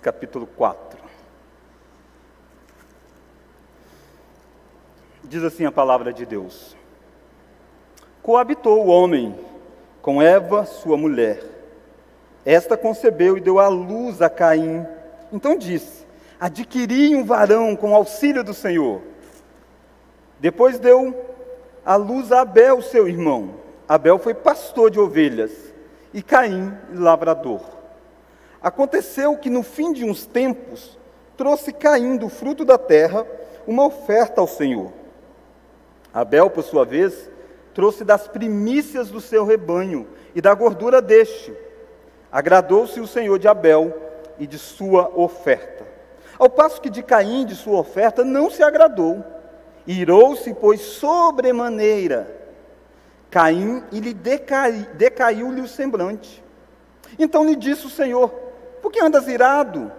Capítulo 4. Diz assim a palavra de Deus: Coabitou o homem com Eva, sua mulher. Esta concebeu e deu à luz a Caim. Então disse: Adquiri um varão com auxílio do Senhor. Depois deu à luz a Abel, seu irmão. Abel foi pastor de ovelhas e Caim, lavrador. Aconteceu que no fim de uns tempos trouxe Caim do fruto da terra uma oferta ao Senhor. Abel, por sua vez, trouxe das primícias do seu rebanho e da gordura deste. Agradou-se o Senhor de Abel e de sua oferta. Ao passo que de Caim, de sua oferta, não se agradou. Irou-se, pois, sobremaneira Caim e lhe decaiu-lhe o semblante. Então lhe disse o Senhor: Por que andas irado?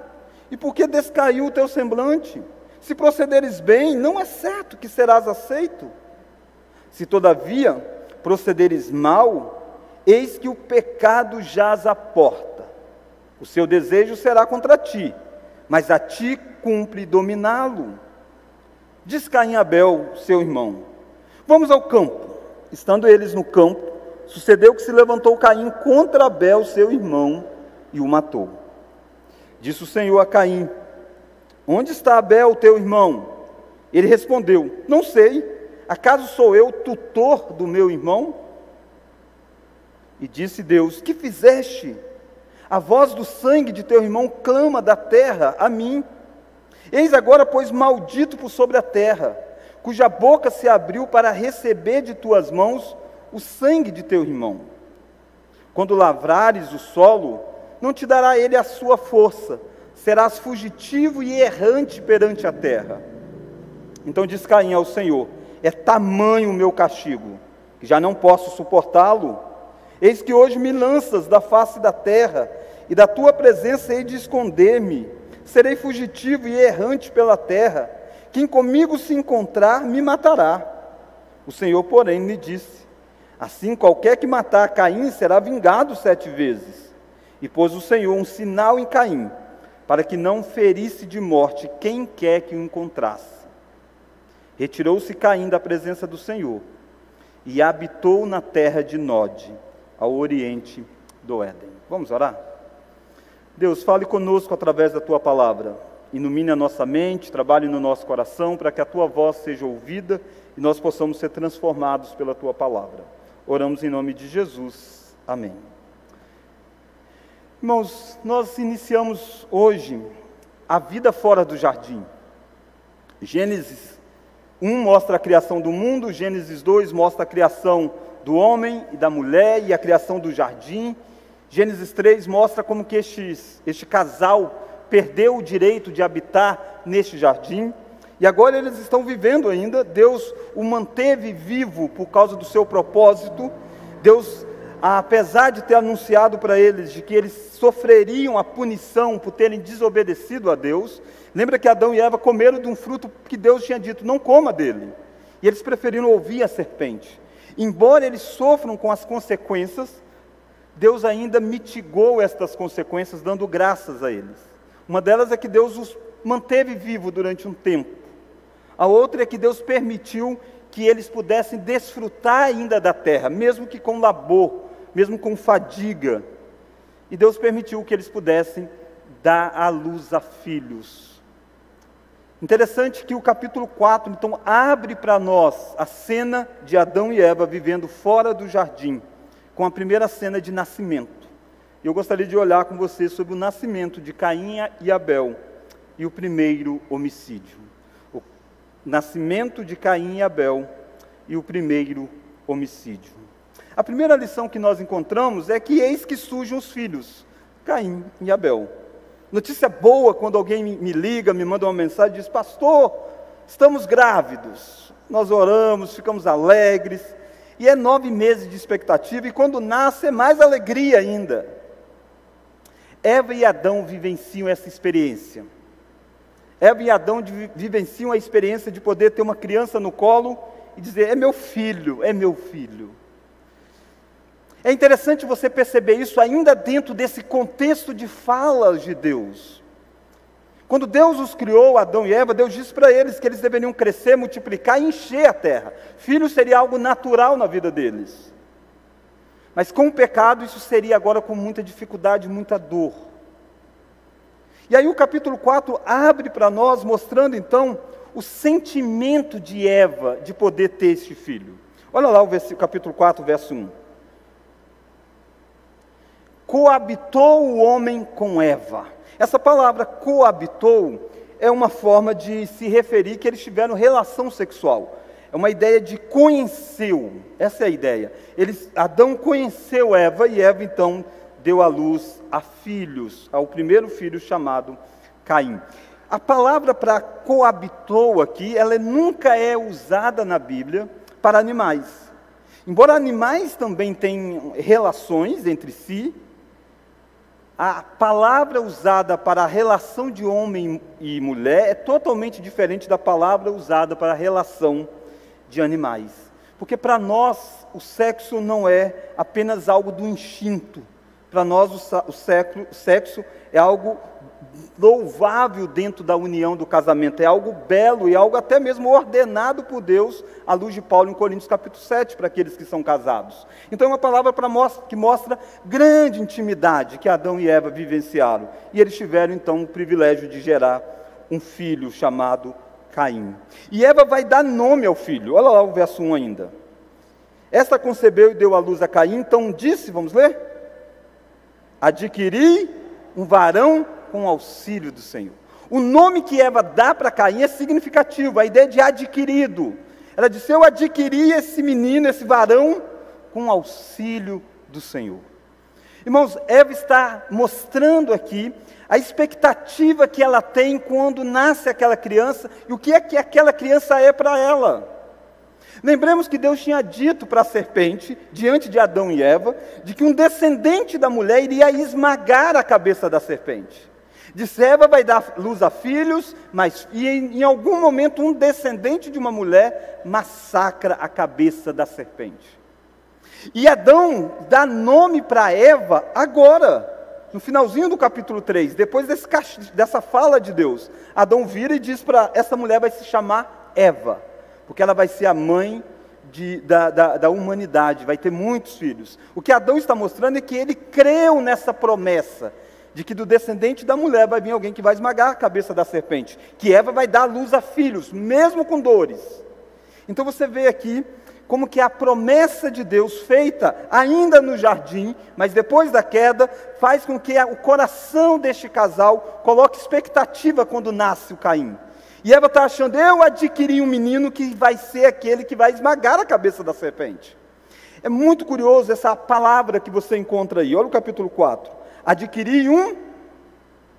E por que descaiu o teu semblante? Se procederes bem, não é certo que serás aceito. Se todavia procederes mal, eis que o pecado jaz à porta. O seu desejo será contra ti, mas a ti cumpre dominá-lo. Diz Caim Abel, seu irmão: Vamos ao campo. Estando eles no campo, sucedeu que se levantou Caim contra Abel, seu irmão, e o matou. Disse o Senhor a Caim: Onde está Abel, teu irmão? Ele respondeu: Não sei. Acaso sou eu tutor do meu irmão? E disse Deus: Que fizeste? A voz do sangue de teu irmão clama da terra a mim. Eis agora, pois, maldito por sobre a terra, cuja boca se abriu para receber de tuas mãos o sangue de teu irmão. Quando lavrares o solo, não te dará ele a sua força, serás fugitivo e errante perante a terra. Então diz Caim ao Senhor: é tamanho o meu castigo, que já não posso suportá-lo. Eis que hoje me lanças da face da terra, e da tua presença hei de esconder-me. Serei fugitivo e errante pela terra. Quem comigo se encontrar, me matará. O Senhor, porém, lhe disse: Assim, qualquer que matar Caim será vingado sete vezes. E pôs o Senhor um sinal em Caim, para que não ferisse de morte quem quer que o encontrasse. Retirou-se Caim da presença do Senhor e habitou na terra de Nod, ao oriente do Éden. Vamos orar? Deus, fale conosco através da tua palavra. Ilumine a nossa mente, trabalhe no nosso coração para que a tua voz seja ouvida e nós possamos ser transformados pela tua palavra. Oramos em nome de Jesus. Amém. Irmãos, nós iniciamos hoje a vida fora do jardim. Gênesis um mostra a criação do mundo, Gênesis 2 mostra a criação do homem e da mulher e a criação do jardim. Gênesis 3 mostra como que este, este casal perdeu o direito de habitar neste jardim. E agora eles estão vivendo ainda. Deus o manteve vivo por causa do seu propósito. Deus, apesar de ter anunciado para eles de que eles sofreriam a punição por terem desobedecido a Deus, Lembra que Adão e Eva comeram de um fruto que Deus tinha dito: não coma dele. E eles preferiram ouvir a serpente. Embora eles sofram com as consequências, Deus ainda mitigou estas consequências, dando graças a eles. Uma delas é que Deus os manteve vivos durante um tempo. A outra é que Deus permitiu que eles pudessem desfrutar ainda da terra, mesmo que com labor, mesmo com fadiga. E Deus permitiu que eles pudessem dar à luz a filhos. Interessante que o capítulo 4, então, abre para nós a cena de Adão e Eva vivendo fora do jardim, com a primeira cena de nascimento. Eu gostaria de olhar com você sobre o nascimento de Caim e Abel e o primeiro homicídio. O nascimento de Caim e Abel e o primeiro homicídio. A primeira lição que nós encontramos é que eis que surgem os filhos, Caim e Abel. Notícia boa quando alguém me liga, me manda uma mensagem diz: Pastor, estamos grávidos. Nós oramos, ficamos alegres. E é nove meses de expectativa, e quando nasce é mais alegria ainda. Eva e Adão vivenciam essa experiência. Eva e Adão vivenciam a experiência de poder ter uma criança no colo e dizer: É meu filho, é meu filho. É interessante você perceber isso ainda dentro desse contexto de falas de Deus. Quando Deus os criou, Adão e Eva, Deus disse para eles que eles deveriam crescer, multiplicar e encher a terra. Filho seria algo natural na vida deles. Mas com o pecado, isso seria agora com muita dificuldade, muita dor. E aí o capítulo 4 abre para nós, mostrando então o sentimento de Eva de poder ter este filho. Olha lá o capítulo 4, verso 1. Coabitou o homem com Eva. Essa palavra coabitou é uma forma de se referir que eles tiveram relação sexual. É uma ideia de conheceu. Essa é a ideia. Eles, Adão conheceu Eva e Eva então deu à luz a filhos, ao primeiro filho chamado Caim. A palavra para coabitou aqui, ela nunca é usada na Bíblia para animais. Embora animais também tenham relações entre si, a palavra usada para a relação de homem e mulher é totalmente diferente da palavra usada para a relação de animais. Porque para nós o sexo não é apenas algo do instinto, para nós, o, sexo é algo louvável dentro da união do casamento, é algo belo e algo até mesmo ordenado por Deus, à luz de Paulo em Coríntios capítulo 7, para aqueles que são casados. Então é uma palavra mostra, que mostra grande intimidade que Adão e Eva vivenciaram. E eles tiveram então o privilégio de gerar um filho chamado Caim. E Eva vai dar nome ao filho, olha lá o verso 1 ainda. Esta concebeu e deu à luz a Caim, então disse, vamos ler? Adquiri um varão com auxílio do Senhor. O nome que Eva dá para Caim é significativo, a ideia de adquirido. Ela disse: Eu adquiri esse menino, esse varão, com auxílio do Senhor. Irmãos, Eva está mostrando aqui a expectativa que ela tem quando nasce aquela criança e o que é que aquela criança é para ela. Lembremos que Deus tinha dito para a serpente, diante de Adão e Eva, de que um descendente da mulher iria esmagar a cabeça da serpente. Disse: Eva vai dar luz a filhos, mas e em, em algum momento um descendente de uma mulher massacra a cabeça da serpente. E Adão dá nome para Eva agora, no finalzinho do capítulo 3, depois desse, dessa fala de Deus. Adão vira e diz para essa mulher vai se chamar Eva porque ela vai ser a mãe de, da, da, da, humanidade, vai ter muitos filhos. O que Adão está mostrando é que ele creu nessa promessa, de que do descendente da mulher vai vir alguém que vai esmagar a cabeça da serpente, que Eva vai dar luz a filhos, mesmo com dores. Então você vê aqui como que a promessa de Deus feita ainda no jardim, mas depois da queda, faz com que o coração deste casal coloque expectativa quando nasce o Caim. E Eva está achando, eu adquiri um menino que vai ser aquele que vai esmagar a cabeça da serpente. É muito curioso essa palavra que você encontra aí. Olha o capítulo 4. Adquiri um.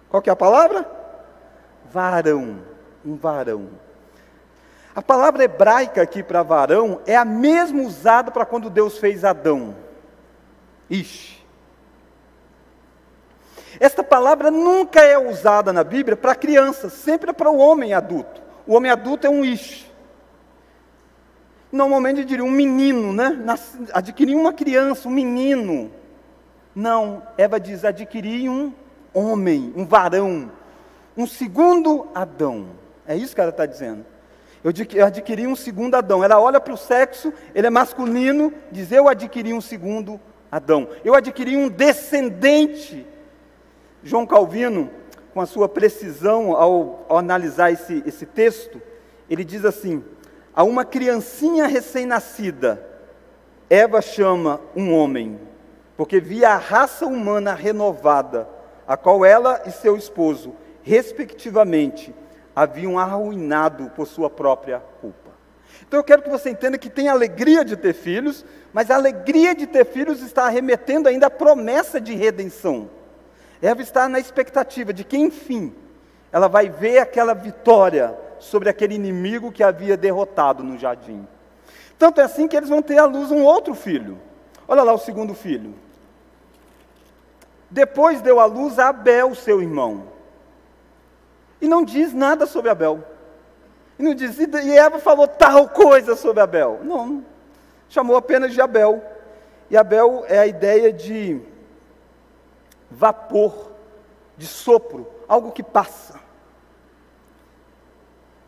Qual que é a palavra? Varão. Um varão. A palavra hebraica aqui para varão é a mesma usada para quando Deus fez Adão. Ish. Esta palavra nunca é usada na Bíblia para crianças, sempre é para o homem adulto. O homem adulto é um ish. Normalmente diria um menino, né? Adquirir uma criança, um menino. Não, Eva diz: adquirir um homem, um varão, um segundo Adão. É isso que ela está dizendo. Eu adquiri um segundo Adão. Ela olha para o sexo, ele é masculino, diz: Eu adquiri um segundo Adão. Eu adquiri um descendente João Calvino, com a sua precisão ao, ao analisar esse, esse texto, ele diz assim: a uma criancinha recém-nascida, Eva chama um homem, porque via a raça humana renovada, a qual ela e seu esposo, respectivamente, haviam arruinado por sua própria culpa. Então eu quero que você entenda que tem alegria de ter filhos, mas a alegria de ter filhos está remetendo ainda à promessa de redenção. Eva está na expectativa de que, enfim, ela vai ver aquela vitória sobre aquele inimigo que havia derrotado no jardim. Tanto é assim que eles vão ter à luz um outro filho. Olha lá o segundo filho. Depois deu à luz a Abel, seu irmão. E não diz nada sobre Abel. E não diz, e Eva falou tal coisa sobre Abel. Não, chamou apenas de Abel. E Abel é a ideia de vapor, de sopro, algo que passa.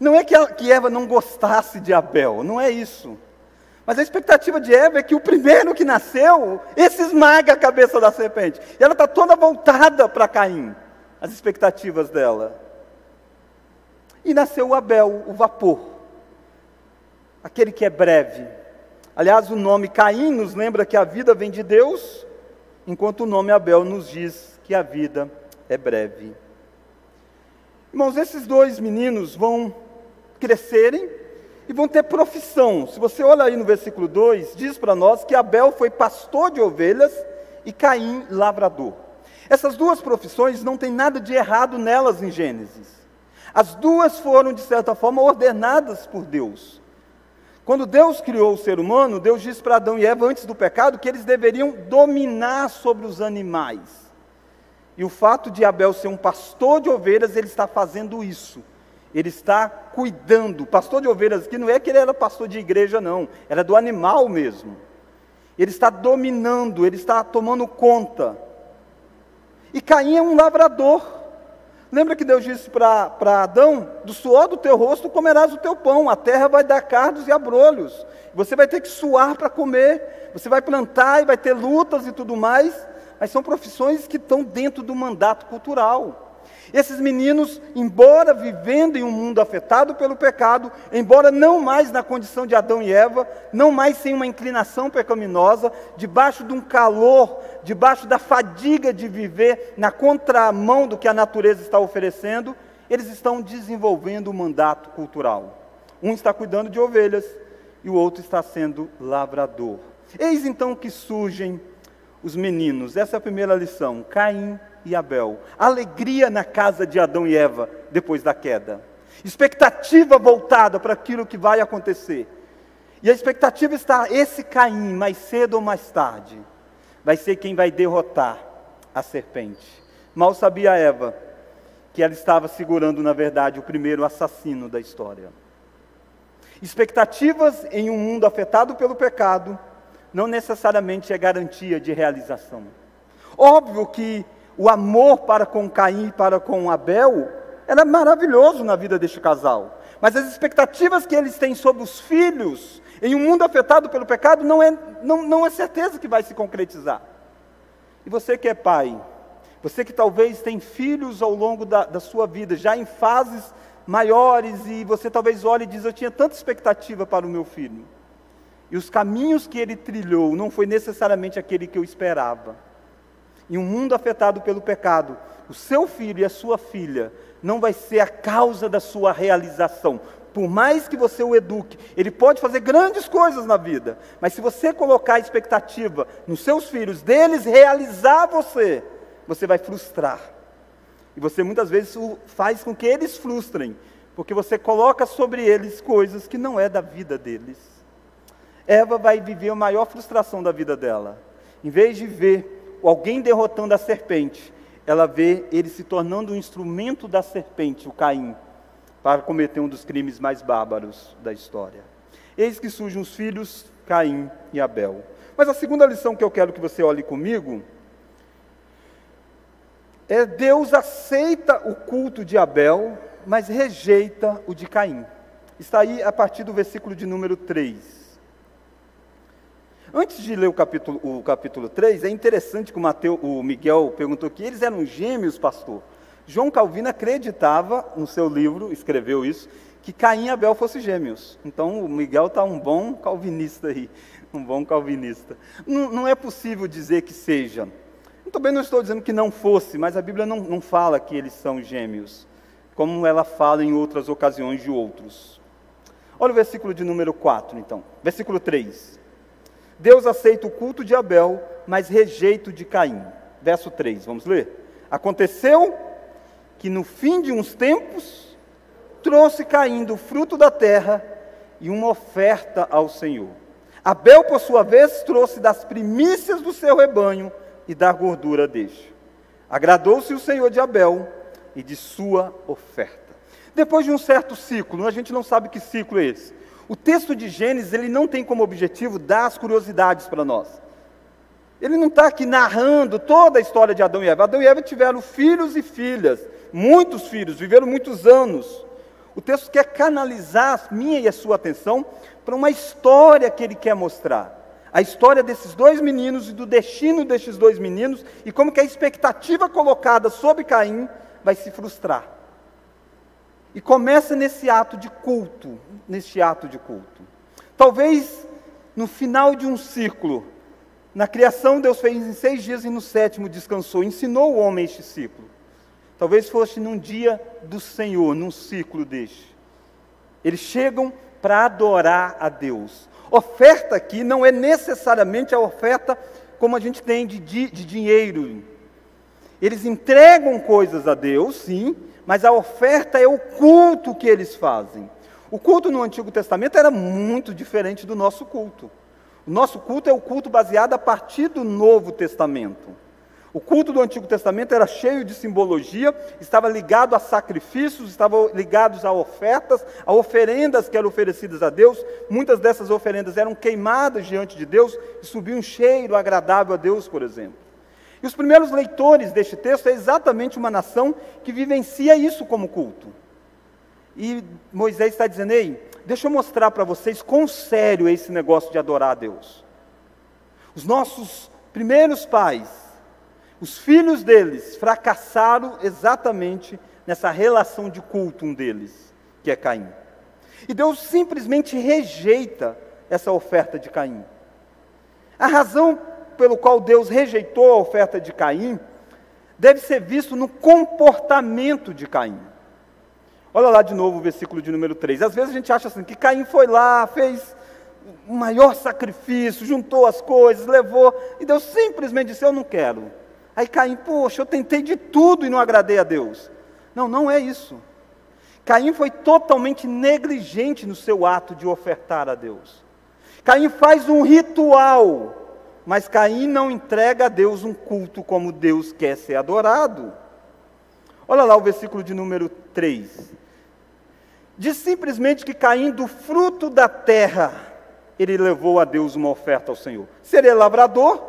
Não é que, Eva não gostasse de Abel, não é isso. Mas a expectativa de Eva é que o primeiro que nasceu, esse esmaga a cabeça da serpente. E ela está toda voltada para Caim, as expectativas dela. E nasceu o Abel, o vapor, aquele que é breve. Aliás, o nome Caim nos lembra que a vida vem de Deus, enquanto o nome Abel nos diz que a vida é breve. Irmãos, esses dois meninos vão crescerem e vão ter profissão. Se você olha aí no versículo 2, diz para nós que Abel foi pastor de ovelhas e Caim lavrador. Essas duas profissões não tem nada de errado nelas em Gênesis. As duas foram, de certa forma, ordenadas por Deus. Quando Deus criou o ser humano, Deus disse para Adão e Eva, antes do pecado, que eles deveriam dominar sobre os animais. E o fato de Abel ser um pastor de ovelhas, ele está fazendo isso. Ele está cuidando. Pastor de ovelhas aqui não é que ele era pastor de igreja, não. Era do animal mesmo. Ele está dominando, ele está tomando conta. E Caim é um lavrador. Lembra que Deus disse para Adão: Do suor do teu rosto comerás o teu pão, a terra vai dar cardos e abrolhos. Você vai ter que suar para comer, você vai plantar e vai ter lutas e tudo mais, mas são profissões que estão dentro do mandato cultural. Esses meninos, embora vivendo em um mundo afetado pelo pecado, embora não mais na condição de Adão e Eva, não mais sem uma inclinação pecaminosa, debaixo de um calor, debaixo da fadiga de viver na contramão do que a natureza está oferecendo, eles estão desenvolvendo o um mandato cultural. Um está cuidando de ovelhas e o outro está sendo lavrador. Eis então que surgem os meninos. Essa é a primeira lição. Caim e Abel. Alegria na casa de Adão e Eva depois da queda. Expectativa voltada para aquilo que vai acontecer. E a expectativa está: esse Caim, mais cedo ou mais tarde, vai ser quem vai derrotar a serpente. Mal sabia Eva que ela estava segurando, na verdade, o primeiro assassino da história. Expectativas em um mundo afetado pelo pecado não necessariamente é garantia de realização. Óbvio que o amor para com Caim e para com Abel era maravilhoso na vida deste casal. Mas as expectativas que eles têm sobre os filhos, em um mundo afetado pelo pecado, não é, não, não é certeza que vai se concretizar. E você que é pai, você que talvez tem filhos ao longo da, da sua vida, já em fases maiores, e você talvez olhe e diz: Eu tinha tanta expectativa para o meu filho. E os caminhos que ele trilhou não foi necessariamente aquele que eu esperava em um mundo afetado pelo pecado, o seu filho e a sua filha não vai ser a causa da sua realização. Por mais que você o eduque, ele pode fazer grandes coisas na vida, mas se você colocar a expectativa nos seus filhos, deles realizar você, você vai frustrar. E você muitas vezes faz com que eles frustrem, porque você coloca sobre eles coisas que não é da vida deles. Eva vai viver a maior frustração da vida dela. Em vez de ver alguém derrotando a serpente, ela vê ele se tornando um instrumento da serpente, o Caim, para cometer um dos crimes mais bárbaros da história. Eis que surgem os filhos Caim e Abel. Mas a segunda lição que eu quero que você olhe comigo é Deus aceita o culto de Abel, mas rejeita o de Caim. Está aí a partir do versículo de número 3. Antes de ler o capítulo, o capítulo 3, é interessante que o, Mateu, o Miguel perguntou que eles eram gêmeos, pastor. João Calvino acreditava, no seu livro, escreveu isso, que Caim e Abel fossem gêmeos. Então o Miguel está um bom calvinista aí, um bom calvinista. Não, não é possível dizer que seja. Também não estou dizendo que não fosse, mas a Bíblia não, não fala que eles são gêmeos, como ela fala em outras ocasiões de outros. Olha o versículo de número 4, então. Versículo 3. Deus aceita o culto de Abel, mas rejeita o de Caim. Verso 3, vamos ler? Aconteceu que no fim de uns tempos, trouxe Caim do fruto da terra e uma oferta ao Senhor. Abel, por sua vez, trouxe das primícias do seu rebanho e da gordura deste. Agradou-se o Senhor de Abel e de sua oferta. Depois de um certo ciclo, a gente não sabe que ciclo é esse. O texto de Gênesis, ele não tem como objetivo dar as curiosidades para nós. Ele não está aqui narrando toda a história de Adão e Eva. Adão e Eva tiveram filhos e filhas, muitos filhos, viveram muitos anos. O texto quer canalizar a minha e a sua atenção para uma história que ele quer mostrar. A história desses dois meninos e do destino destes dois meninos e como que a expectativa colocada sobre Caim vai se frustrar. E começa nesse ato de culto, neste ato de culto. Talvez no final de um ciclo, na criação Deus fez em seis dias e no sétimo descansou, ensinou o homem este ciclo. Talvez fosse num dia do Senhor, num ciclo deste. Eles chegam para adorar a Deus. Oferta aqui não é necessariamente a oferta como a gente tem de, de, de dinheiro. Eles entregam coisas a Deus, sim, mas a oferta é o culto que eles fazem. O culto no Antigo Testamento era muito diferente do nosso culto. O nosso culto é o culto baseado a partir do Novo Testamento. O culto do Antigo Testamento era cheio de simbologia, estava ligado a sacrifícios, estava ligados a ofertas, a oferendas que eram oferecidas a Deus. Muitas dessas oferendas eram queimadas diante de Deus e subia um cheiro agradável a Deus, por exemplo. E os primeiros leitores deste texto é exatamente uma nação que vivencia isso como culto. E Moisés está dizendo: ei, deixa eu mostrar para vocês quão sério é esse negócio de adorar a Deus. Os nossos primeiros pais, os filhos deles fracassaram exatamente nessa relação de culto um deles, que é Caim. E Deus simplesmente rejeita essa oferta de Caim. A razão pelo qual Deus rejeitou a oferta de Caim deve ser visto no comportamento de Caim. Olha lá de novo o versículo de número 3. Às vezes a gente acha assim que Caim foi lá, fez o maior sacrifício, juntou as coisas, levou, e Deus simplesmente disse: Eu não quero. Aí Caim, poxa, eu tentei de tudo e não agradei a Deus. Não, não é isso. Caim foi totalmente negligente no seu ato de ofertar a Deus. Caim faz um ritual, mas Caim não entrega a Deus um culto como Deus quer ser adorado. Olha lá o versículo de número 3. Diz simplesmente que Caim, do fruto da terra, ele levou a Deus uma oferta ao Senhor. Seria lavrador,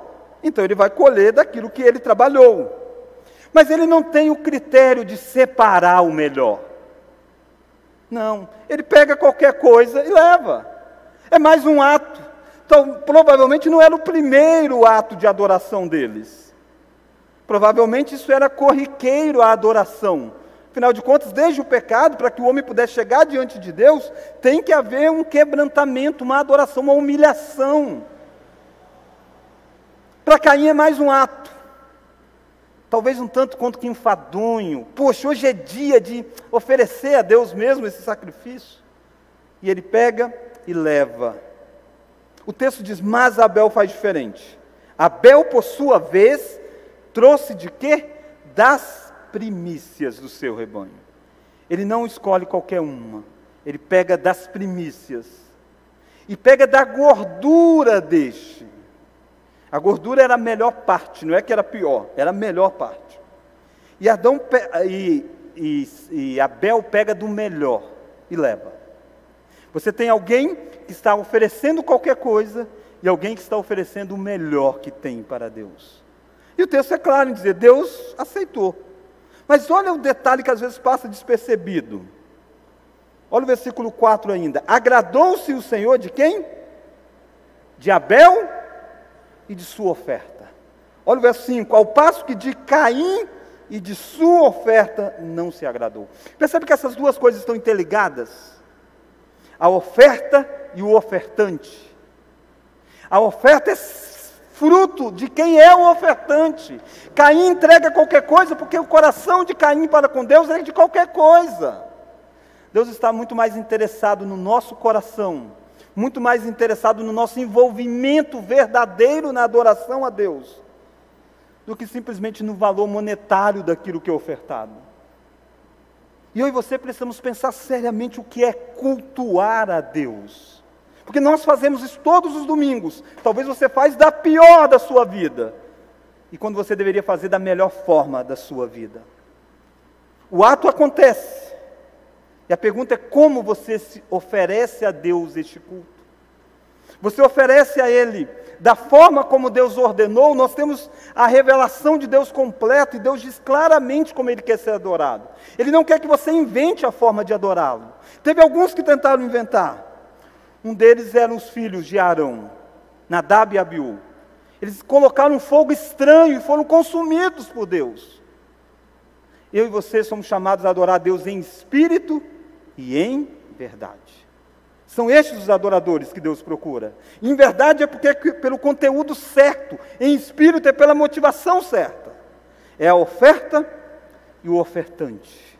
então ele vai colher daquilo que ele trabalhou. Mas ele não tem o critério de separar o melhor. Não, ele pega qualquer coisa e leva. É mais um ato. Então, provavelmente não era o primeiro ato de adoração deles. Provavelmente isso era corriqueiro a adoração. Afinal de contas, desde o pecado, para que o homem pudesse chegar diante de Deus, tem que haver um quebrantamento, uma adoração, uma humilhação. Para Caim é mais um ato. Talvez um tanto quanto que enfadonho. Poxa, hoje é dia de oferecer a Deus mesmo esse sacrifício. E ele pega e leva. O texto diz: Mas Abel faz diferente. Abel, por sua vez, trouxe de quê? Das primícias do seu rebanho. Ele não escolhe qualquer uma. Ele pega das primícias. E pega da gordura deste. A gordura era a melhor parte, não é que era pior, era a melhor parte. E, Adão, e, e, e Abel pega do melhor e leva. Você tem alguém que está oferecendo qualquer coisa e alguém que está oferecendo o melhor que tem para Deus. E o texto é claro em dizer: Deus aceitou. Mas olha o detalhe que às vezes passa despercebido. Olha o versículo 4 ainda. Agradou-se o Senhor de quem? De Abel e de sua oferta. Olha o verso 5: Ao passo que de Caim e de sua oferta não se agradou. Percebe que essas duas coisas estão interligadas? A oferta e o ofertante. A oferta é fruto de quem é o ofertante. Caim entrega qualquer coisa porque o coração de Caim para com Deus é de qualquer coisa. Deus está muito mais interessado no nosso coração muito mais interessado no nosso envolvimento verdadeiro na adoração a Deus, do que simplesmente no valor monetário daquilo que é ofertado. E eu e você precisamos pensar seriamente o que é cultuar a Deus. Porque nós fazemos isso todos os domingos. Talvez você faz da pior da sua vida. E quando você deveria fazer da melhor forma da sua vida. O ato acontece. E a pergunta é como você oferece a Deus este culto. Você oferece a Ele da forma como Deus ordenou, nós temos a revelação de Deus completa e Deus diz claramente como Ele quer ser adorado. Ele não quer que você invente a forma de adorá-lo. Teve alguns que tentaram inventar. Um deles eram os filhos de Arão, Nadab e Abiú. Eles colocaram um fogo estranho e foram consumidos por Deus. Eu e você somos chamados a adorar a Deus em espírito e em verdade. São estes os adoradores que Deus procura. Em verdade é porque é pelo conteúdo certo, em espírito é pela motivação certa. É a oferta e o ofertante.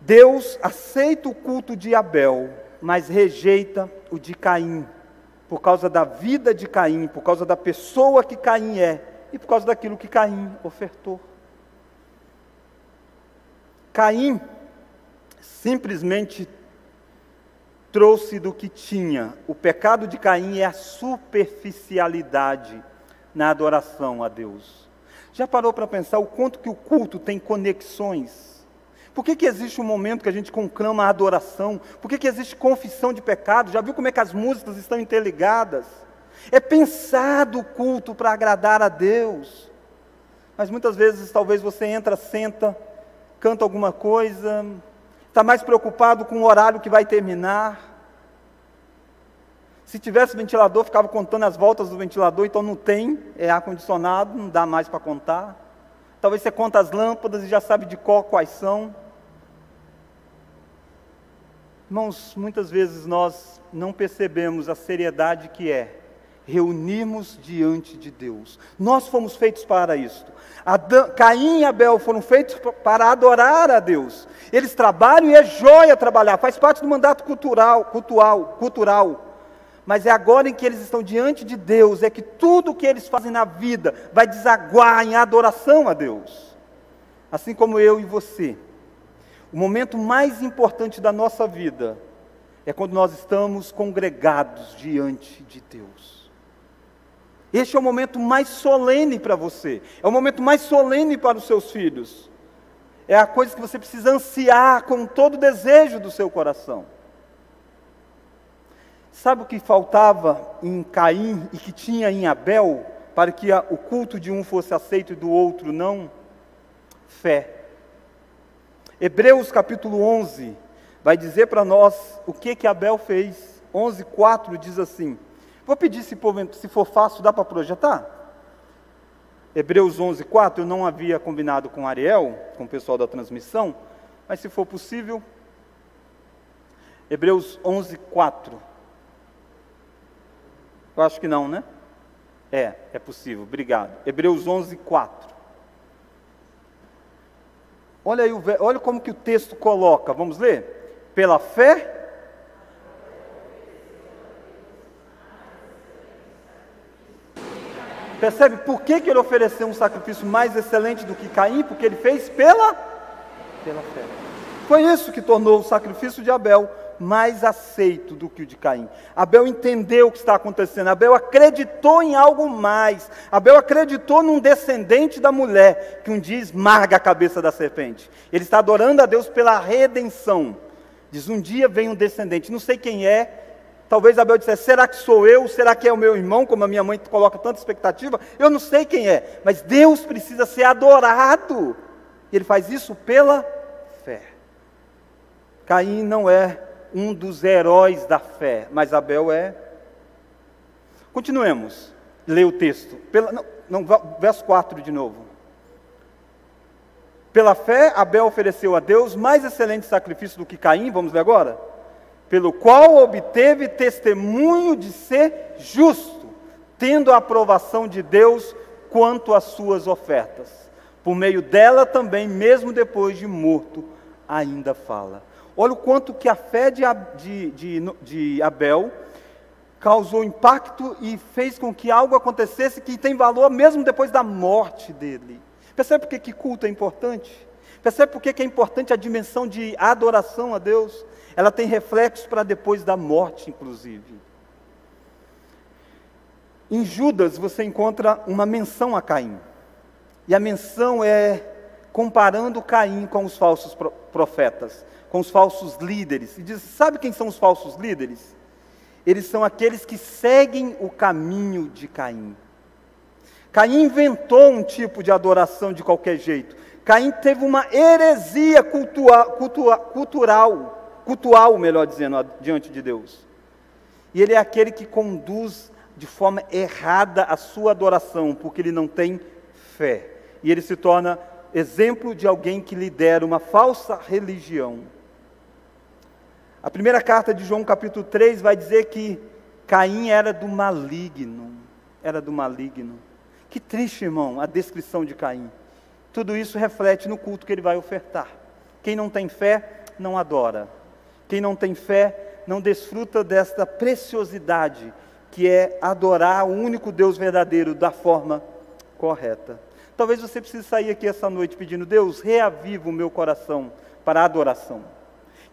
Deus aceita o culto de Abel, mas rejeita o de Caim por causa da vida de Caim, por causa da pessoa que Caim é e por causa daquilo que Caim ofertou. Caim simplesmente trouxe do que tinha. O pecado de Caim é a superficialidade na adoração a Deus. Já parou para pensar o quanto que o culto tem conexões? Por que, que existe um momento que a gente conclama a adoração? Por que, que existe confissão de pecado? Já viu como é que as músicas estão interligadas? É pensado o culto para agradar a Deus. Mas muitas vezes, talvez você entra, senta, canta alguma coisa, está mais preocupado com o horário que vai terminar. Se tivesse ventilador, ficava contando as voltas do ventilador, então não tem, é ar-condicionado, não dá mais para contar. Talvez você conta as lâmpadas e já sabe de qual quais são. Irmãos, muitas vezes nós não percebemos a seriedade que é reunirmos diante de Deus. Nós fomos feitos para isto. Adão, Caim e Abel foram feitos para adorar a Deus. Eles trabalham e é joia trabalhar, faz parte do mandato cultural, cultural, cultural. Mas é agora em que eles estão diante de Deus, é que tudo o que eles fazem na vida vai desaguar em adoração a Deus. Assim como eu e você. O momento mais importante da nossa vida é quando nós estamos congregados diante de Deus. Este é o momento mais solene para você, é o momento mais solene para os seus filhos. É a coisa que você precisa ansiar com todo o desejo do seu coração. Sabe o que faltava em Caim e que tinha em Abel para que o culto de um fosse aceito e do outro não? Fé. Hebreus capítulo 11 vai dizer para nós o que que Abel fez. 11:4 diz assim. Vou pedir se for, se for fácil, dá para projetar? Hebreus 11:4 eu não havia combinado com Ariel, com o pessoal da transmissão, mas se for possível, Hebreus 11:4. Eu acho que não, né? É, é possível. Obrigado. Hebreus 11:4. Olha aí, olha como que o texto coloca. Vamos ler? Pela fé. Percebe por que, que ele ofereceu um sacrifício mais excelente do que Caim? Porque ele fez pela, pela fé. Foi isso que tornou o sacrifício de Abel mais aceito do que o de Caim. Abel entendeu o que está acontecendo, Abel acreditou em algo mais. Abel acreditou num descendente da mulher que um dia esmaga a cabeça da serpente. Ele está adorando a Deus pela redenção. Diz: Um dia vem um descendente, não sei quem é. Talvez Abel dissesse: Será que sou eu? Será que é o meu irmão? Como a minha mãe coloca tanta expectativa. Eu não sei quem é, mas Deus precisa ser adorado. E ele faz isso pela fé. Caim não é um dos heróis da fé, mas Abel é. Continuemos, lê o texto. Pela, não, não, verso 4 de novo. Pela fé, Abel ofereceu a Deus mais excelente sacrifício do que Caim, vamos ver agora? Pelo qual obteve testemunho de ser justo, tendo a aprovação de Deus quanto às suas ofertas. Por meio dela também, mesmo depois de morto, ainda fala. Olha o quanto que a fé de, de, de, de Abel causou impacto e fez com que algo acontecesse que tem valor mesmo depois da morte dele. Percebe por que, culto é importante? Percebe por que é importante a dimensão de adoração a Deus? Ela tem reflexos para depois da morte, inclusive. Em Judas você encontra uma menção a Caim. E a menção é comparando Caim com os falsos profetas com os falsos líderes. E diz: sabe quem são os falsos líderes? eles são aqueles que seguem o caminho de Caim. Caim inventou um tipo de adoração de qualquer jeito. Caim teve uma heresia cultua, cultua, cultural, cultural, melhor dizendo, diante de Deus. E ele é aquele que conduz de forma errada a sua adoração, porque ele não tem fé. E ele se torna exemplo de alguém que lidera uma falsa religião. A primeira carta de João, capítulo 3, vai dizer que Caim era do maligno. Era do maligno. Que triste, irmão, a descrição de Caim. Tudo isso reflete no culto que ele vai ofertar. Quem não tem fé, não adora. Quem não tem fé, não desfruta desta preciosidade que é adorar o único Deus verdadeiro da forma correta. Talvez você precise sair aqui essa noite pedindo: Deus, reaviva o meu coração para a adoração.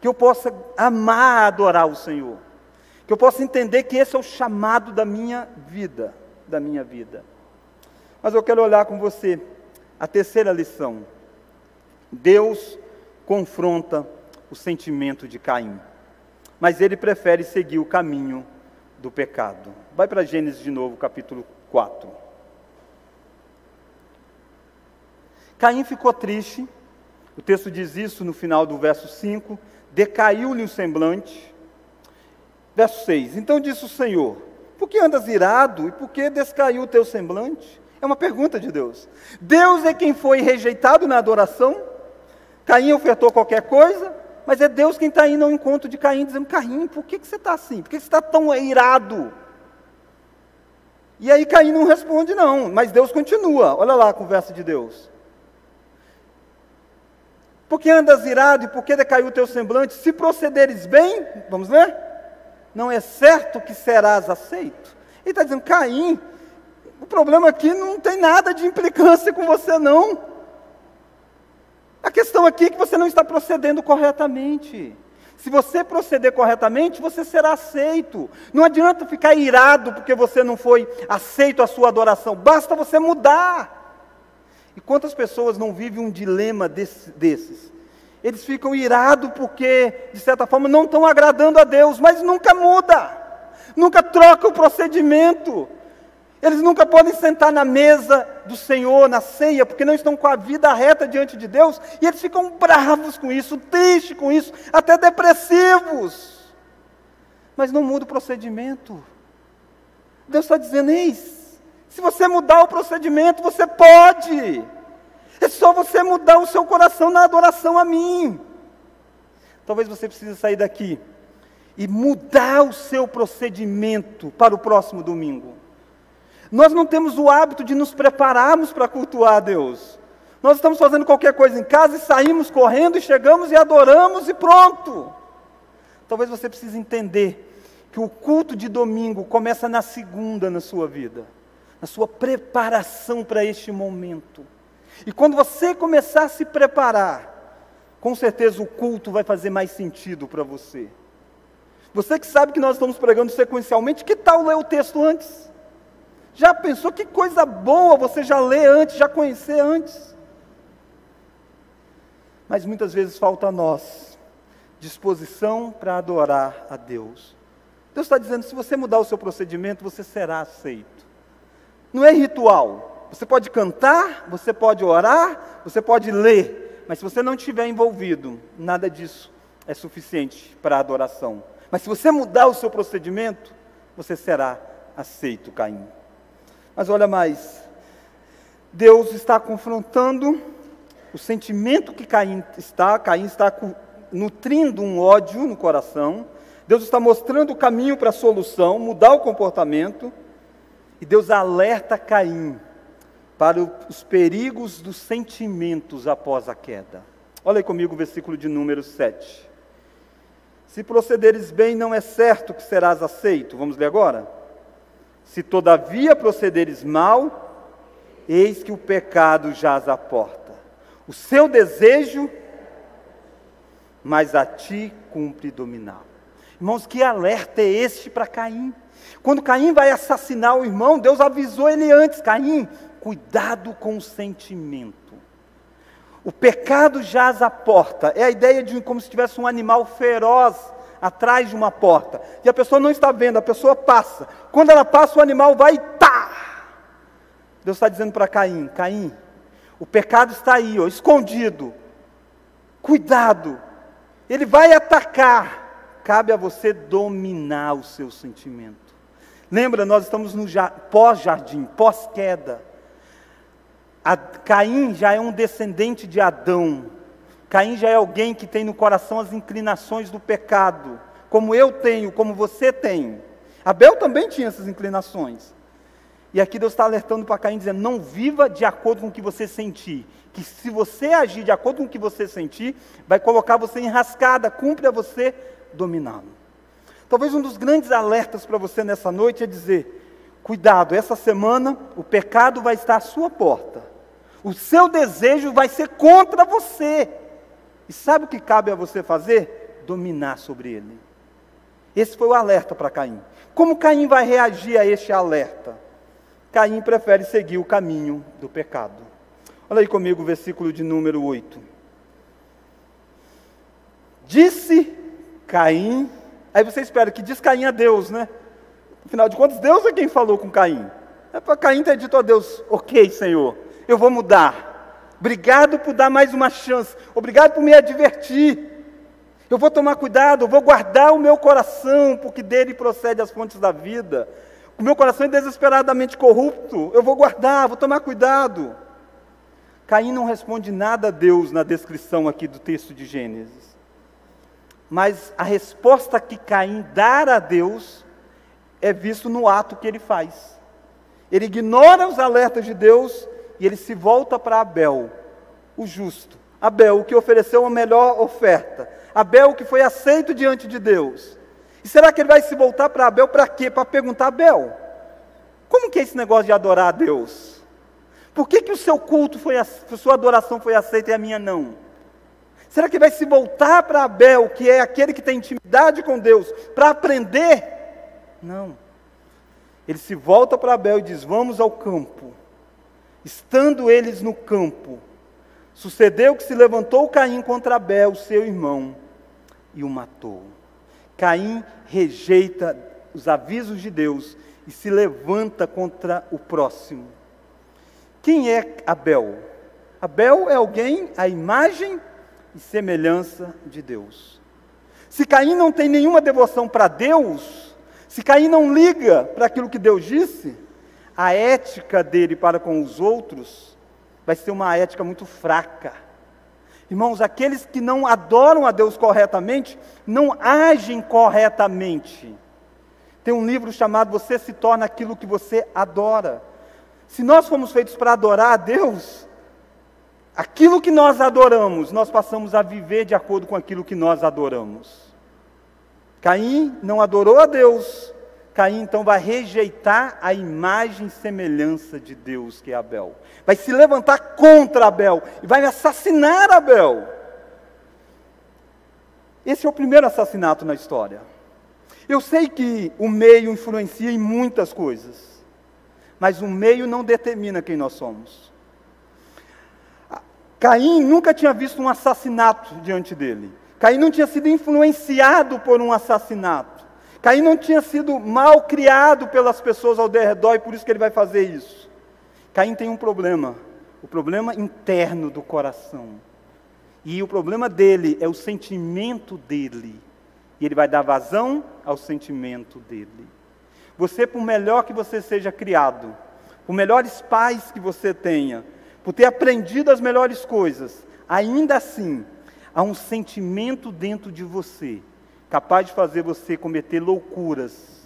Que eu possa amar adorar o Senhor. Que eu possa entender que esse é o chamado da minha vida, da minha vida. Mas eu quero olhar com você a terceira lição. Deus confronta o sentimento de Caim, mas ele prefere seguir o caminho do pecado. Vai para Gênesis de novo, capítulo 4. Caim ficou triste, o texto diz isso no final do verso 5, decaiu-lhe o semblante. Verso 6: Então disse o Senhor: Por que andas irado e por que descaiu o teu semblante? É uma pergunta de Deus. Deus é quem foi rejeitado na adoração. Caim ofertou qualquer coisa, mas é Deus quem está indo ao encontro de Caim, dizendo: Caim, por que, que você está assim? Por que, que você está tão irado? E aí Caim não responde, não, mas Deus continua. Olha lá a conversa de Deus. Por que andas irado e por que decaiu o teu semblante? Se procederes bem, vamos ler? Não é certo que serás aceito. Ele está dizendo, Caim, o problema aqui não tem nada de implicância com você, não. A questão aqui é que você não está procedendo corretamente. Se você proceder corretamente, você será aceito. Não adianta ficar irado porque você não foi aceito a sua adoração, basta você mudar. E quantas pessoas não vivem um dilema desse, desses? Eles ficam irados porque, de certa forma, não estão agradando a Deus, mas nunca muda, nunca troca o procedimento. Eles nunca podem sentar na mesa do Senhor, na ceia, porque não estão com a vida reta diante de Deus, e eles ficam bravos com isso, tristes com isso, até depressivos. Mas não muda o procedimento. Deus está dizendo: eis, se você mudar o procedimento, você pode. É só você mudar o seu coração na adoração a mim. Talvez você precise sair daqui e mudar o seu procedimento para o próximo domingo. Nós não temos o hábito de nos prepararmos para cultuar a Deus. Nós estamos fazendo qualquer coisa em casa e saímos correndo e chegamos e adoramos e pronto. Talvez você precise entender que o culto de domingo começa na segunda na sua vida, na sua preparação para este momento. E quando você começar a se preparar, com certeza o culto vai fazer mais sentido para você. Você que sabe que nós estamos pregando sequencialmente, que tal ler o texto antes? Já pensou que coisa boa você já lê antes, já conhecer antes? Mas muitas vezes falta a nós disposição para adorar a Deus. Deus está dizendo: se você mudar o seu procedimento, você será aceito. Não é ritual. Você pode cantar, você pode orar, você pode ler, mas se você não estiver envolvido, nada disso é suficiente para a adoração. Mas se você mudar o seu procedimento, você será aceito, Caim. Mas olha mais, Deus está confrontando o sentimento que Caim está, Caim está nutrindo um ódio no coração. Deus está mostrando o caminho para a solução, mudar o comportamento. E Deus alerta Caim para os perigos dos sentimentos após a queda. Olha aí comigo o versículo de número 7. Se procederes bem, não é certo que serás aceito. Vamos ler agora? Se todavia procederes mal, eis que o pecado jaz à porta. O seu desejo, mas a ti cumpre dominar. Irmãos, que alerta é este para Caim? Quando Caim vai assassinar o irmão, Deus avisou ele antes: Caim, cuidado com o sentimento. O pecado jaz à porta. É a ideia de como se tivesse um animal feroz atrás de uma porta. E a pessoa não está vendo, a pessoa passa. Quando ela passa, o animal vai e tá! Deus está dizendo para Caim: Caim, o pecado está aí, ó, escondido. Cuidado, ele vai atacar. Cabe a você dominar o seu sentimento. Lembra, nós estamos no pós-jardim, pós-queda. Caim já é um descendente de Adão. Caim já é alguém que tem no coração as inclinações do pecado, como eu tenho, como você tem. Abel também tinha essas inclinações. E aqui Deus está alertando para Caim, dizendo: não viva de acordo com o que você sentir. Que se você agir de acordo com o que você sentir, vai colocar você em rascada, cumpre a você dominá-lo. Talvez um dos grandes alertas para você nessa noite é dizer: cuidado, essa semana o pecado vai estar à sua porta. O seu desejo vai ser contra você. E sabe o que cabe a você fazer? Dominar sobre ele. Esse foi o alerta para Caim. Como Caim vai reagir a este alerta? Caim prefere seguir o caminho do pecado. Olha aí comigo o versículo de número 8. Disse Caim, aí você espera que diz Caim a Deus, né? Afinal de contas, Deus é quem falou com Caim. É para Caim ter dito a Deus: Ok, Senhor, eu vou mudar. Obrigado por dar mais uma chance. Obrigado por me advertir. Eu vou tomar cuidado, eu vou guardar o meu coração, porque dele procede as fontes da vida. O meu coração é desesperadamente corrupto. Eu vou guardar, vou tomar cuidado. Caim não responde nada a Deus na descrição aqui do texto de Gênesis. Mas a resposta que Caim dá a Deus é visto no ato que ele faz. Ele ignora os alertas de Deus e ele se volta para Abel, o justo. Abel, o que ofereceu a melhor oferta. Abel, que foi aceito diante de Deus. E será que ele vai se voltar para Abel para quê? Para perguntar Abel: como que é esse negócio de adorar a Deus? Por que, que o seu culto foi, a sua adoração foi aceita e a minha não? Será que vai se voltar para Abel, que é aquele que tem intimidade com Deus, para aprender? Não. Ele se volta para Abel e diz: Vamos ao campo. Estando eles no campo, sucedeu que se levantou Caim contra Abel, seu irmão, e o matou. Caim rejeita os avisos de Deus e se levanta contra o próximo. Quem é Abel? Abel é alguém à imagem e semelhança de Deus. Se Caim não tem nenhuma devoção para Deus, se Caim não liga para aquilo que Deus disse, a ética dele para com os outros vai ser uma ética muito fraca Irmãos, aqueles que não adoram a Deus corretamente, não agem corretamente. Tem um livro chamado Você se torna aquilo que você adora. Se nós fomos feitos para adorar a Deus, aquilo que nós adoramos, nós passamos a viver de acordo com aquilo que nós adoramos. Caim não adorou a Deus, Caim então vai rejeitar a imagem e semelhança de Deus, que é Abel. Vai se levantar contra Abel e vai assassinar Abel. Esse é o primeiro assassinato na história. Eu sei que o meio influencia em muitas coisas, mas o meio não determina quem nós somos. Caim nunca tinha visto um assassinato diante dele. Caim não tinha sido influenciado por um assassinato. Caim não tinha sido mal criado pelas pessoas ao redor e por isso que ele vai fazer isso. Caim tem um problema, o problema interno do coração. E o problema dele é o sentimento dele. E ele vai dar vazão ao sentimento dele. Você, por melhor que você seja criado, por melhores pais que você tenha, por ter aprendido as melhores coisas, ainda assim, há um sentimento dentro de você capaz de fazer você cometer loucuras,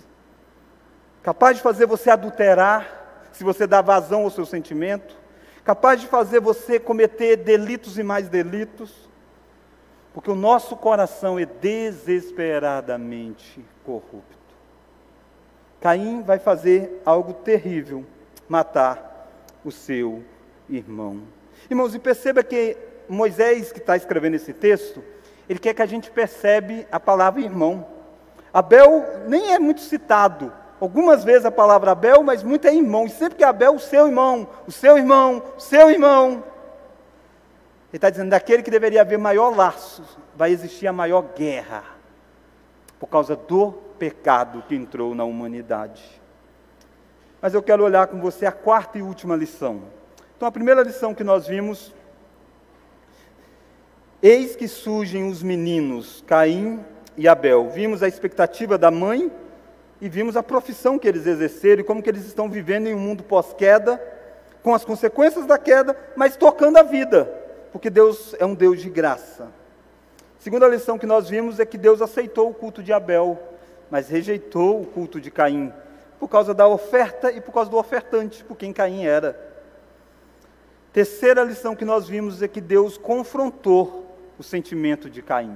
capaz de fazer você adulterar, se você dá vazão ao seu sentimento, capaz de fazer você cometer delitos e mais delitos, porque o nosso coração é desesperadamente corrupto. Caim vai fazer algo terrível, matar o seu irmão. Irmãos, e perceba que Moisés, que está escrevendo esse texto, ele quer que a gente percebe a palavra irmão. Abel nem é muito citado. Algumas vezes a palavra Abel, mas muito é irmão. E sempre que Abel, o seu irmão, o seu irmão, o seu irmão. Ele está dizendo, daquele que deveria haver maior laço, vai existir a maior guerra. por causa do pecado que entrou na humanidade. Mas eu quero olhar com você a quarta e última lição. Então, a primeira lição que nós vimos Eis que surgem os meninos, Caim e Abel. Vimos a expectativa da mãe e vimos a profissão que eles exerceram e como que eles estão vivendo em um mundo pós-queda, com as consequências da queda, mas tocando a vida, porque Deus é um Deus de graça. Segunda lição que nós vimos é que Deus aceitou o culto de Abel, mas rejeitou o culto de Caim, por causa da oferta e por causa do ofertante, por quem Caim era. Terceira lição que nós vimos é que Deus confrontou o sentimento de Caim,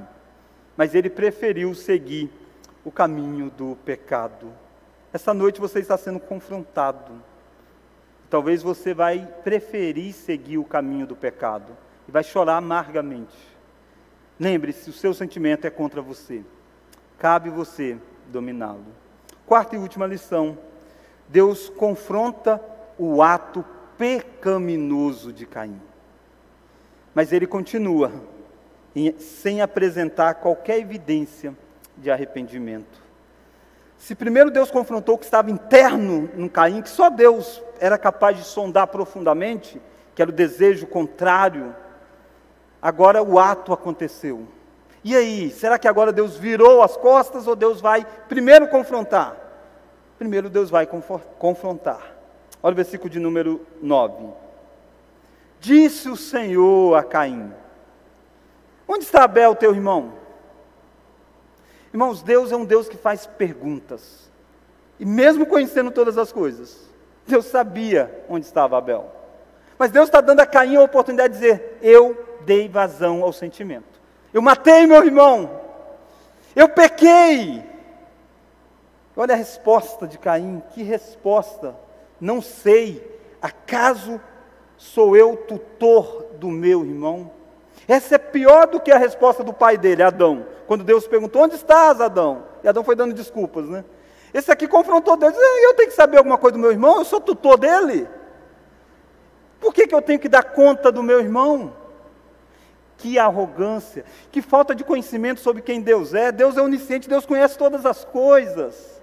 mas ele preferiu seguir o caminho do pecado. Essa noite você está sendo confrontado. Talvez você vai preferir seguir o caminho do pecado e vai chorar amargamente. Lembre-se, o seu sentimento é contra você. Cabe você dominá-lo. Quarta e última lição: Deus confronta o ato pecaminoso de Caim. Mas ele continua sem apresentar qualquer evidência de arrependimento. Se primeiro Deus confrontou o que estava interno no Caim, que só Deus era capaz de sondar profundamente, que era o desejo contrário, agora o ato aconteceu. E aí, será que agora Deus virou as costas ou Deus vai primeiro confrontar? Primeiro Deus vai confrontar. Olha o versículo de número 9. Disse o Senhor a Caim: Onde está Abel, teu irmão? Irmãos, Deus é um Deus que faz perguntas. E mesmo conhecendo todas as coisas, Deus sabia onde estava Abel. Mas Deus está dando a Caim a oportunidade de dizer: Eu dei vazão ao sentimento. Eu matei meu irmão. Eu pequei. Olha a resposta de Caim. Que resposta. Não sei. Acaso sou eu tutor do meu irmão? Essa é pior do que a resposta do pai dele, Adão. Quando Deus perguntou: Onde estás, Adão? E Adão foi dando desculpas, né? Esse aqui confrontou Deus: Eu tenho que saber alguma coisa do meu irmão, eu sou tutor dele. Por que, que eu tenho que dar conta do meu irmão? Que arrogância, que falta de conhecimento sobre quem Deus é. Deus é onisciente, Deus conhece todas as coisas.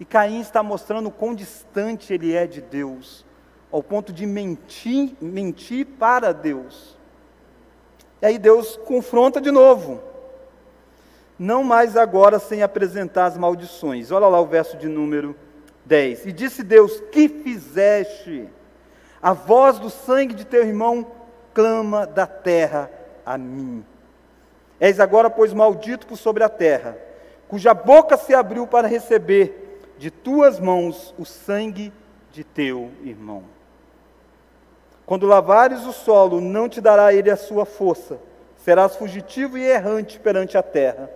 E Caim está mostrando o quão distante ele é de Deus, ao ponto de mentir, mentir para Deus. E aí Deus confronta de novo. Não mais agora sem apresentar as maldições. Olha lá o verso de número 10. E disse Deus: Que fizeste? A voz do sangue de teu irmão clama da terra a mim. És agora, pois, maldito por sobre a terra, cuja boca se abriu para receber de tuas mãos o sangue de teu irmão. Quando lavares o solo, não te dará ele a sua força, serás fugitivo e errante perante a terra.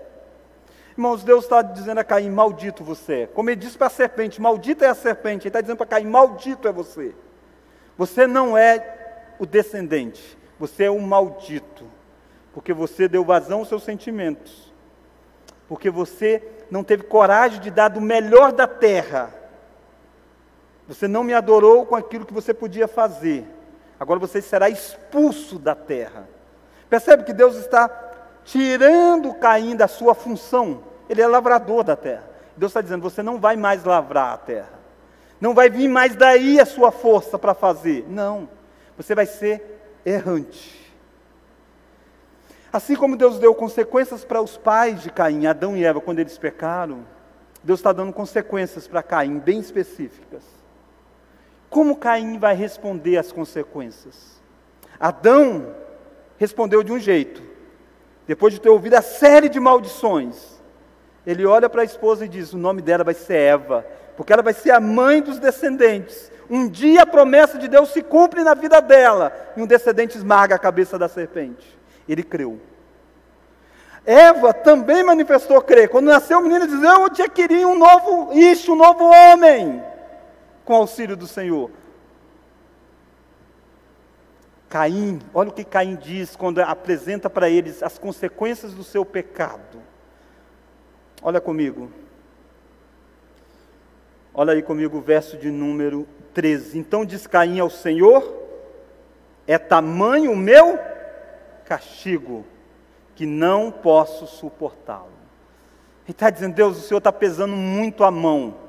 Irmãos, Deus está dizendo a Caim: maldito você é. Como ele disse para a serpente: maldita é a serpente. Ele está dizendo para Caim: maldito é você. Você não é o descendente, você é o maldito, porque você deu vazão aos seus sentimentos, porque você não teve coragem de dar do melhor da terra. Você não me adorou com aquilo que você podia fazer. Agora você será expulso da terra. Percebe que Deus está tirando Caim da sua função. Ele é lavrador da terra. Deus está dizendo: você não vai mais lavrar a terra. Não vai vir mais daí a sua força para fazer. Não. Você vai ser errante. Assim como Deus deu consequências para os pais de Caim, Adão e Eva, quando eles pecaram, Deus está dando consequências para Caim, bem específicas. Como Caim vai responder às consequências? Adão respondeu de um jeito, depois de ter ouvido a série de maldições. Ele olha para a esposa e diz: O nome dela vai ser Eva, porque ela vai ser a mãe dos descendentes. Um dia a promessa de Deus se cumpre na vida dela, e um descendente esmaga a cabeça da serpente. Ele creu. Eva também manifestou crer. Quando nasceu o menino, diz: Eu te queria um novo isto, um novo homem com auxílio do Senhor. Caim, olha o que Caim diz quando apresenta para eles as consequências do seu pecado. Olha comigo. Olha aí comigo o verso de número 13. Então diz Caim ao Senhor: É tamanho o meu castigo, que não posso suportá-lo. Ele está dizendo: Deus, o Senhor está pesando muito a mão.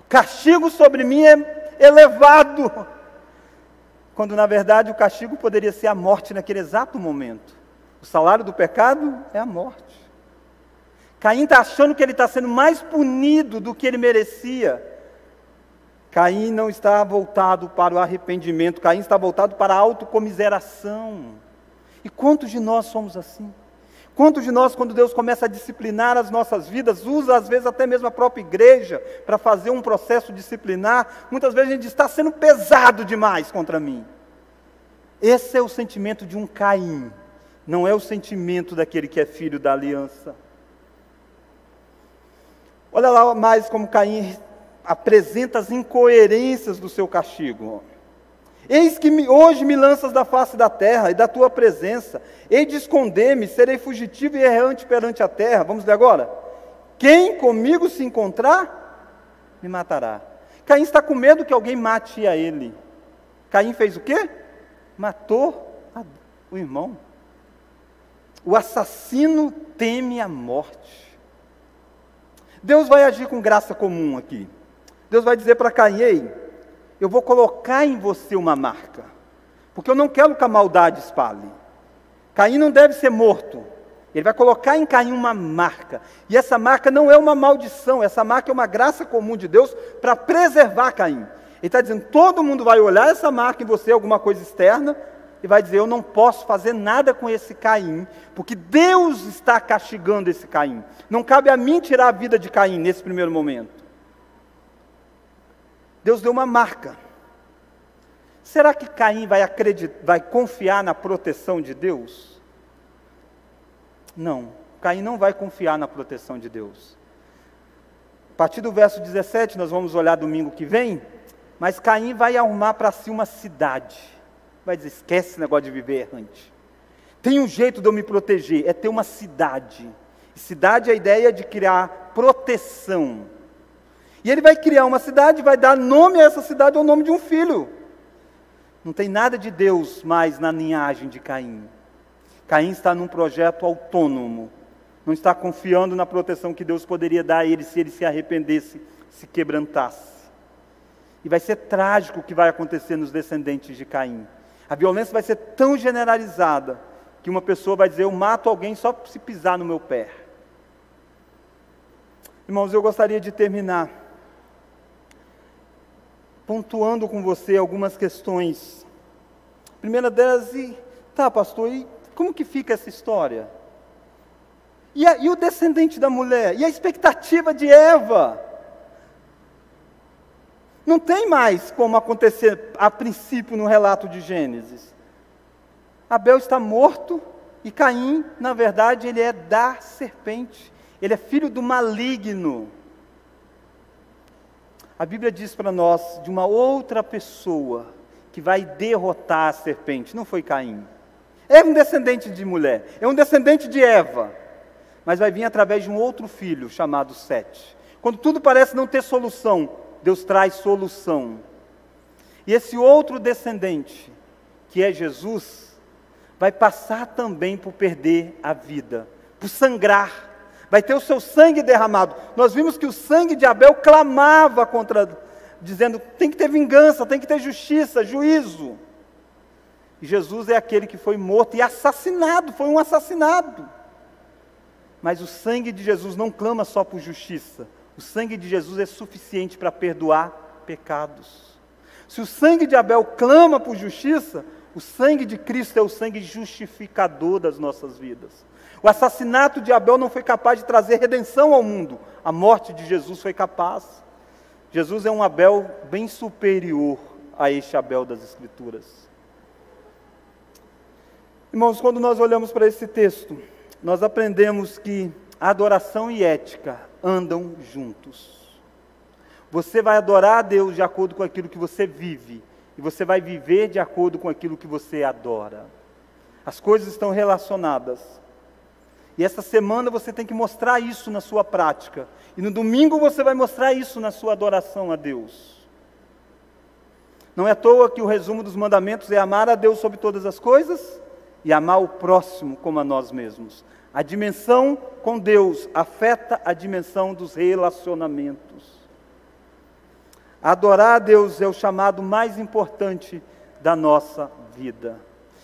O castigo sobre mim é elevado. Quando na verdade o castigo poderia ser a morte naquele exato momento. O salário do pecado é a morte. Caim está achando que ele está sendo mais punido do que ele merecia. Caim não está voltado para o arrependimento, Caim está voltado para a autocomiseração. E quantos de nós somos assim? Quantos de nós, quando Deus começa a disciplinar as nossas vidas, usa às vezes até mesmo a própria igreja para fazer um processo disciplinar, muitas vezes a gente está sendo pesado demais contra mim. Esse é o sentimento de um Caim, não é o sentimento daquele que é filho da aliança. Olha lá mais como Caim apresenta as incoerências do seu castigo. Eis que me, hoje me lanças da face da terra e da tua presença, hei de esconder-me, serei fugitivo e errante perante a terra. Vamos ler agora? Quem comigo se encontrar, me matará. Caim está com medo que alguém mate a ele. Caim fez o quê? Matou a, o irmão. O assassino teme a morte. Deus vai agir com graça comum aqui. Deus vai dizer para Caim: Ei, eu vou colocar em você uma marca, porque eu não quero que a maldade espalhe. Caim não deve ser morto. Ele vai colocar em Caim uma marca. E essa marca não é uma maldição, essa marca é uma graça comum de Deus para preservar Caim. Ele está dizendo: todo mundo vai olhar essa marca em você, alguma coisa externa, e vai dizer: Eu não posso fazer nada com esse Caim, porque Deus está castigando esse Caim. Não cabe a mim tirar a vida de Caim nesse primeiro momento. Deus deu uma marca. Será que Caim vai acreditar, vai confiar na proteção de Deus? Não, Caim não vai confiar na proteção de Deus. A partir do verso 17, nós vamos olhar domingo que vem, mas Caim vai arrumar para si uma cidade vai dizer: esquece esse negócio de viver errante. Tem um jeito de eu me proteger, é ter uma cidade. Cidade é a ideia de criar proteção. E ele vai criar uma cidade, vai dar nome a essa cidade ao nome de um filho. Não tem nada de Deus mais na linhagem de Caim. Caim está num projeto autônomo. Não está confiando na proteção que Deus poderia dar a ele se ele se arrependesse, se quebrantasse. E vai ser trágico o que vai acontecer nos descendentes de Caim. A violência vai ser tão generalizada que uma pessoa vai dizer: Eu mato alguém só se pisar no meu pé. Irmãos, eu gostaria de terminar pontuando com você algumas questões. A primeira delas, e, tá, pastor, e como que fica essa história? E, a, e o descendente da mulher? E a expectativa de Eva? Não tem mais como acontecer a princípio no relato de Gênesis. Abel está morto e Caim, na verdade, ele é da serpente. Ele é filho do maligno. A Bíblia diz para nós de uma outra pessoa que vai derrotar a serpente. Não foi Caim. É um descendente de mulher, é um descendente de Eva, mas vai vir através de um outro filho chamado Sete. Quando tudo parece não ter solução, Deus traz solução. E esse outro descendente, que é Jesus, vai passar também por perder a vida, por sangrar, vai ter o seu sangue derramado. Nós vimos que o sangue de Abel clamava contra, dizendo: tem que ter vingança, tem que ter justiça, juízo. E Jesus é aquele que foi morto e assassinado, foi um assassinado. Mas o sangue de Jesus não clama só por justiça, o sangue de Jesus é suficiente para perdoar pecados. Se o sangue de Abel clama por justiça, o sangue de Cristo é o sangue justificador das nossas vidas. O assassinato de Abel não foi capaz de trazer redenção ao mundo, a morte de Jesus foi capaz. Jesus é um Abel bem superior a este Abel das Escrituras. Irmãos, quando nós olhamos para esse texto, nós aprendemos que adoração e ética andam juntos. Você vai adorar a Deus de acordo com aquilo que você vive, e você vai viver de acordo com aquilo que você adora. As coisas estão relacionadas. E essa semana você tem que mostrar isso na sua prática. E no domingo você vai mostrar isso na sua adoração a Deus. Não é à toa que o resumo dos mandamentos é amar a Deus sobre todas as coisas e amar o próximo como a nós mesmos. A dimensão com Deus afeta a dimensão dos relacionamentos. Adorar a Deus é o chamado mais importante da nossa vida.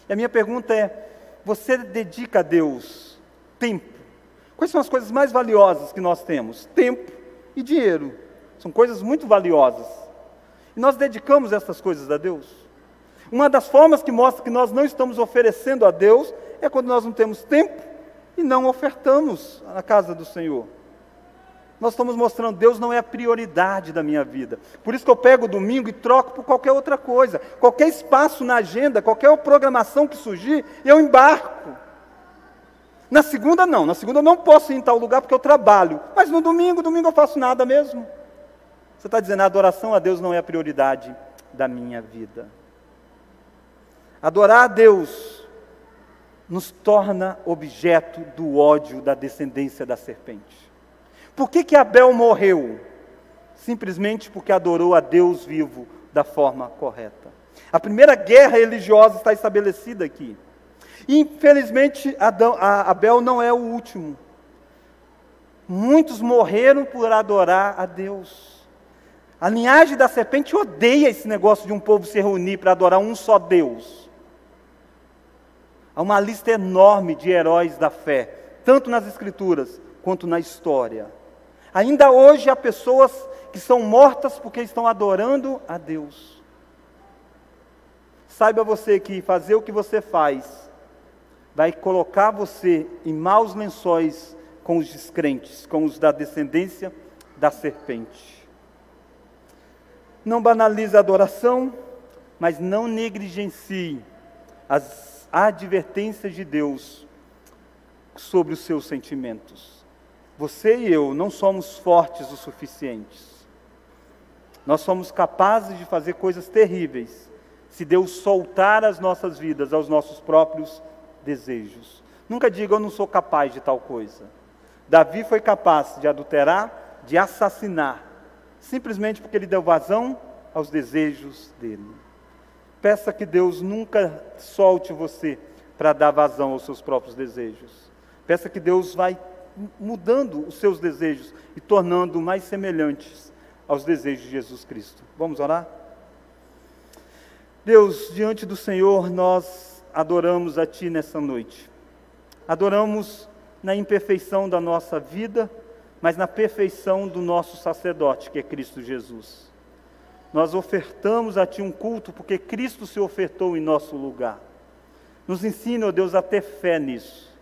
E a minha pergunta é: você dedica a Deus tempo? Quais são as coisas mais valiosas que nós temos? Tempo e dinheiro. São coisas muito valiosas. E nós dedicamos essas coisas a Deus. Uma das formas que mostra que nós não estamos oferecendo a Deus é quando nós não temos tempo e não ofertamos na casa do Senhor. Nós estamos mostrando, Deus não é a prioridade da minha vida. Por isso que eu pego o domingo e troco por qualquer outra coisa. Qualquer espaço na agenda, qualquer programação que surgir, eu embarco. Na segunda não, na segunda eu não posso ir em tal lugar porque eu trabalho. Mas no domingo, domingo eu faço nada mesmo. Você está dizendo, a adoração a Deus não é a prioridade da minha vida. Adorar a Deus nos torna objeto do ódio da descendência da serpente. Por que, que Abel morreu? Simplesmente porque adorou a Deus vivo da forma correta. A primeira guerra religiosa está estabelecida aqui. Infelizmente, Adão, Abel não é o último. Muitos morreram por adorar a Deus. A linhagem da serpente odeia esse negócio de um povo se reunir para adorar um só Deus. Há uma lista enorme de heróis da fé, tanto nas Escrituras quanto na história. Ainda hoje há pessoas que são mortas porque estão adorando a Deus. Saiba você que fazer o que você faz vai colocar você em maus lençóis com os descrentes, com os da descendência da serpente. Não banalize a adoração, mas não negligencie as a advertência de Deus sobre os seus sentimentos. Você e eu não somos fortes o suficientes. Nós somos capazes de fazer coisas terríveis se Deus soltar as nossas vidas aos nossos próprios desejos. Nunca diga eu não sou capaz de tal coisa. Davi foi capaz de adulterar, de assassinar, simplesmente porque ele deu vazão aos desejos dele. Peça que Deus nunca solte você para dar vazão aos seus próprios desejos. Peça que Deus vai mudando os seus desejos e tornando mais semelhantes aos desejos de Jesus Cristo. Vamos orar? Deus, diante do Senhor, nós adoramos a Ti nessa noite. Adoramos na imperfeição da nossa vida, mas na perfeição do nosso sacerdote, que é Cristo Jesus. Nós ofertamos a Ti um culto porque Cristo se ofertou em nosso lugar. Nos ensina, ó Deus, a ter fé nisso.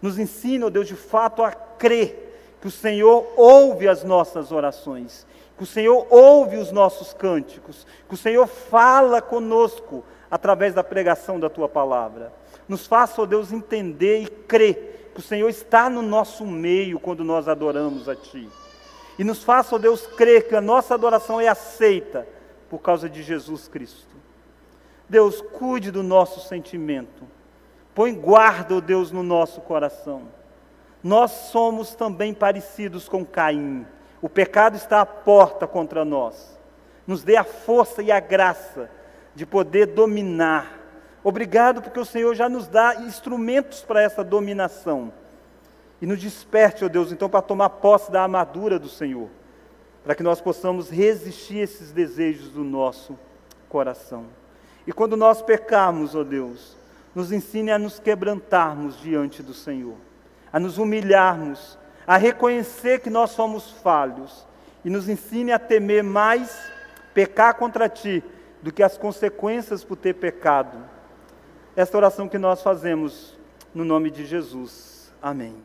Nos ensina, ó Deus, de fato a crer que o Senhor ouve as nossas orações, que o Senhor ouve os nossos cânticos, que o Senhor fala conosco através da pregação da Tua palavra. Nos faça, ó Deus, entender e crer que o Senhor está no nosso meio quando nós adoramos a Ti. E nos faça, ó Deus, crer que a nossa adoração é aceita por causa de Jesus Cristo. Deus, cuide do nosso sentimento. Põe guarda, ó Deus, no nosso coração. Nós somos também parecidos com Caim. O pecado está à porta contra nós. Nos dê a força e a graça de poder dominar. Obrigado porque o Senhor já nos dá instrumentos para essa dominação. E nos desperte, ó Deus, então, para tomar posse da armadura do Senhor, para que nós possamos resistir esses desejos do nosso coração. E quando nós pecarmos, ó Deus, nos ensine a nos quebrantarmos diante do Senhor, a nos humilharmos, a reconhecer que nós somos falhos e nos ensine a temer mais pecar contra ti do que as consequências por ter pecado. Esta oração que nós fazemos no nome de Jesus. Amém.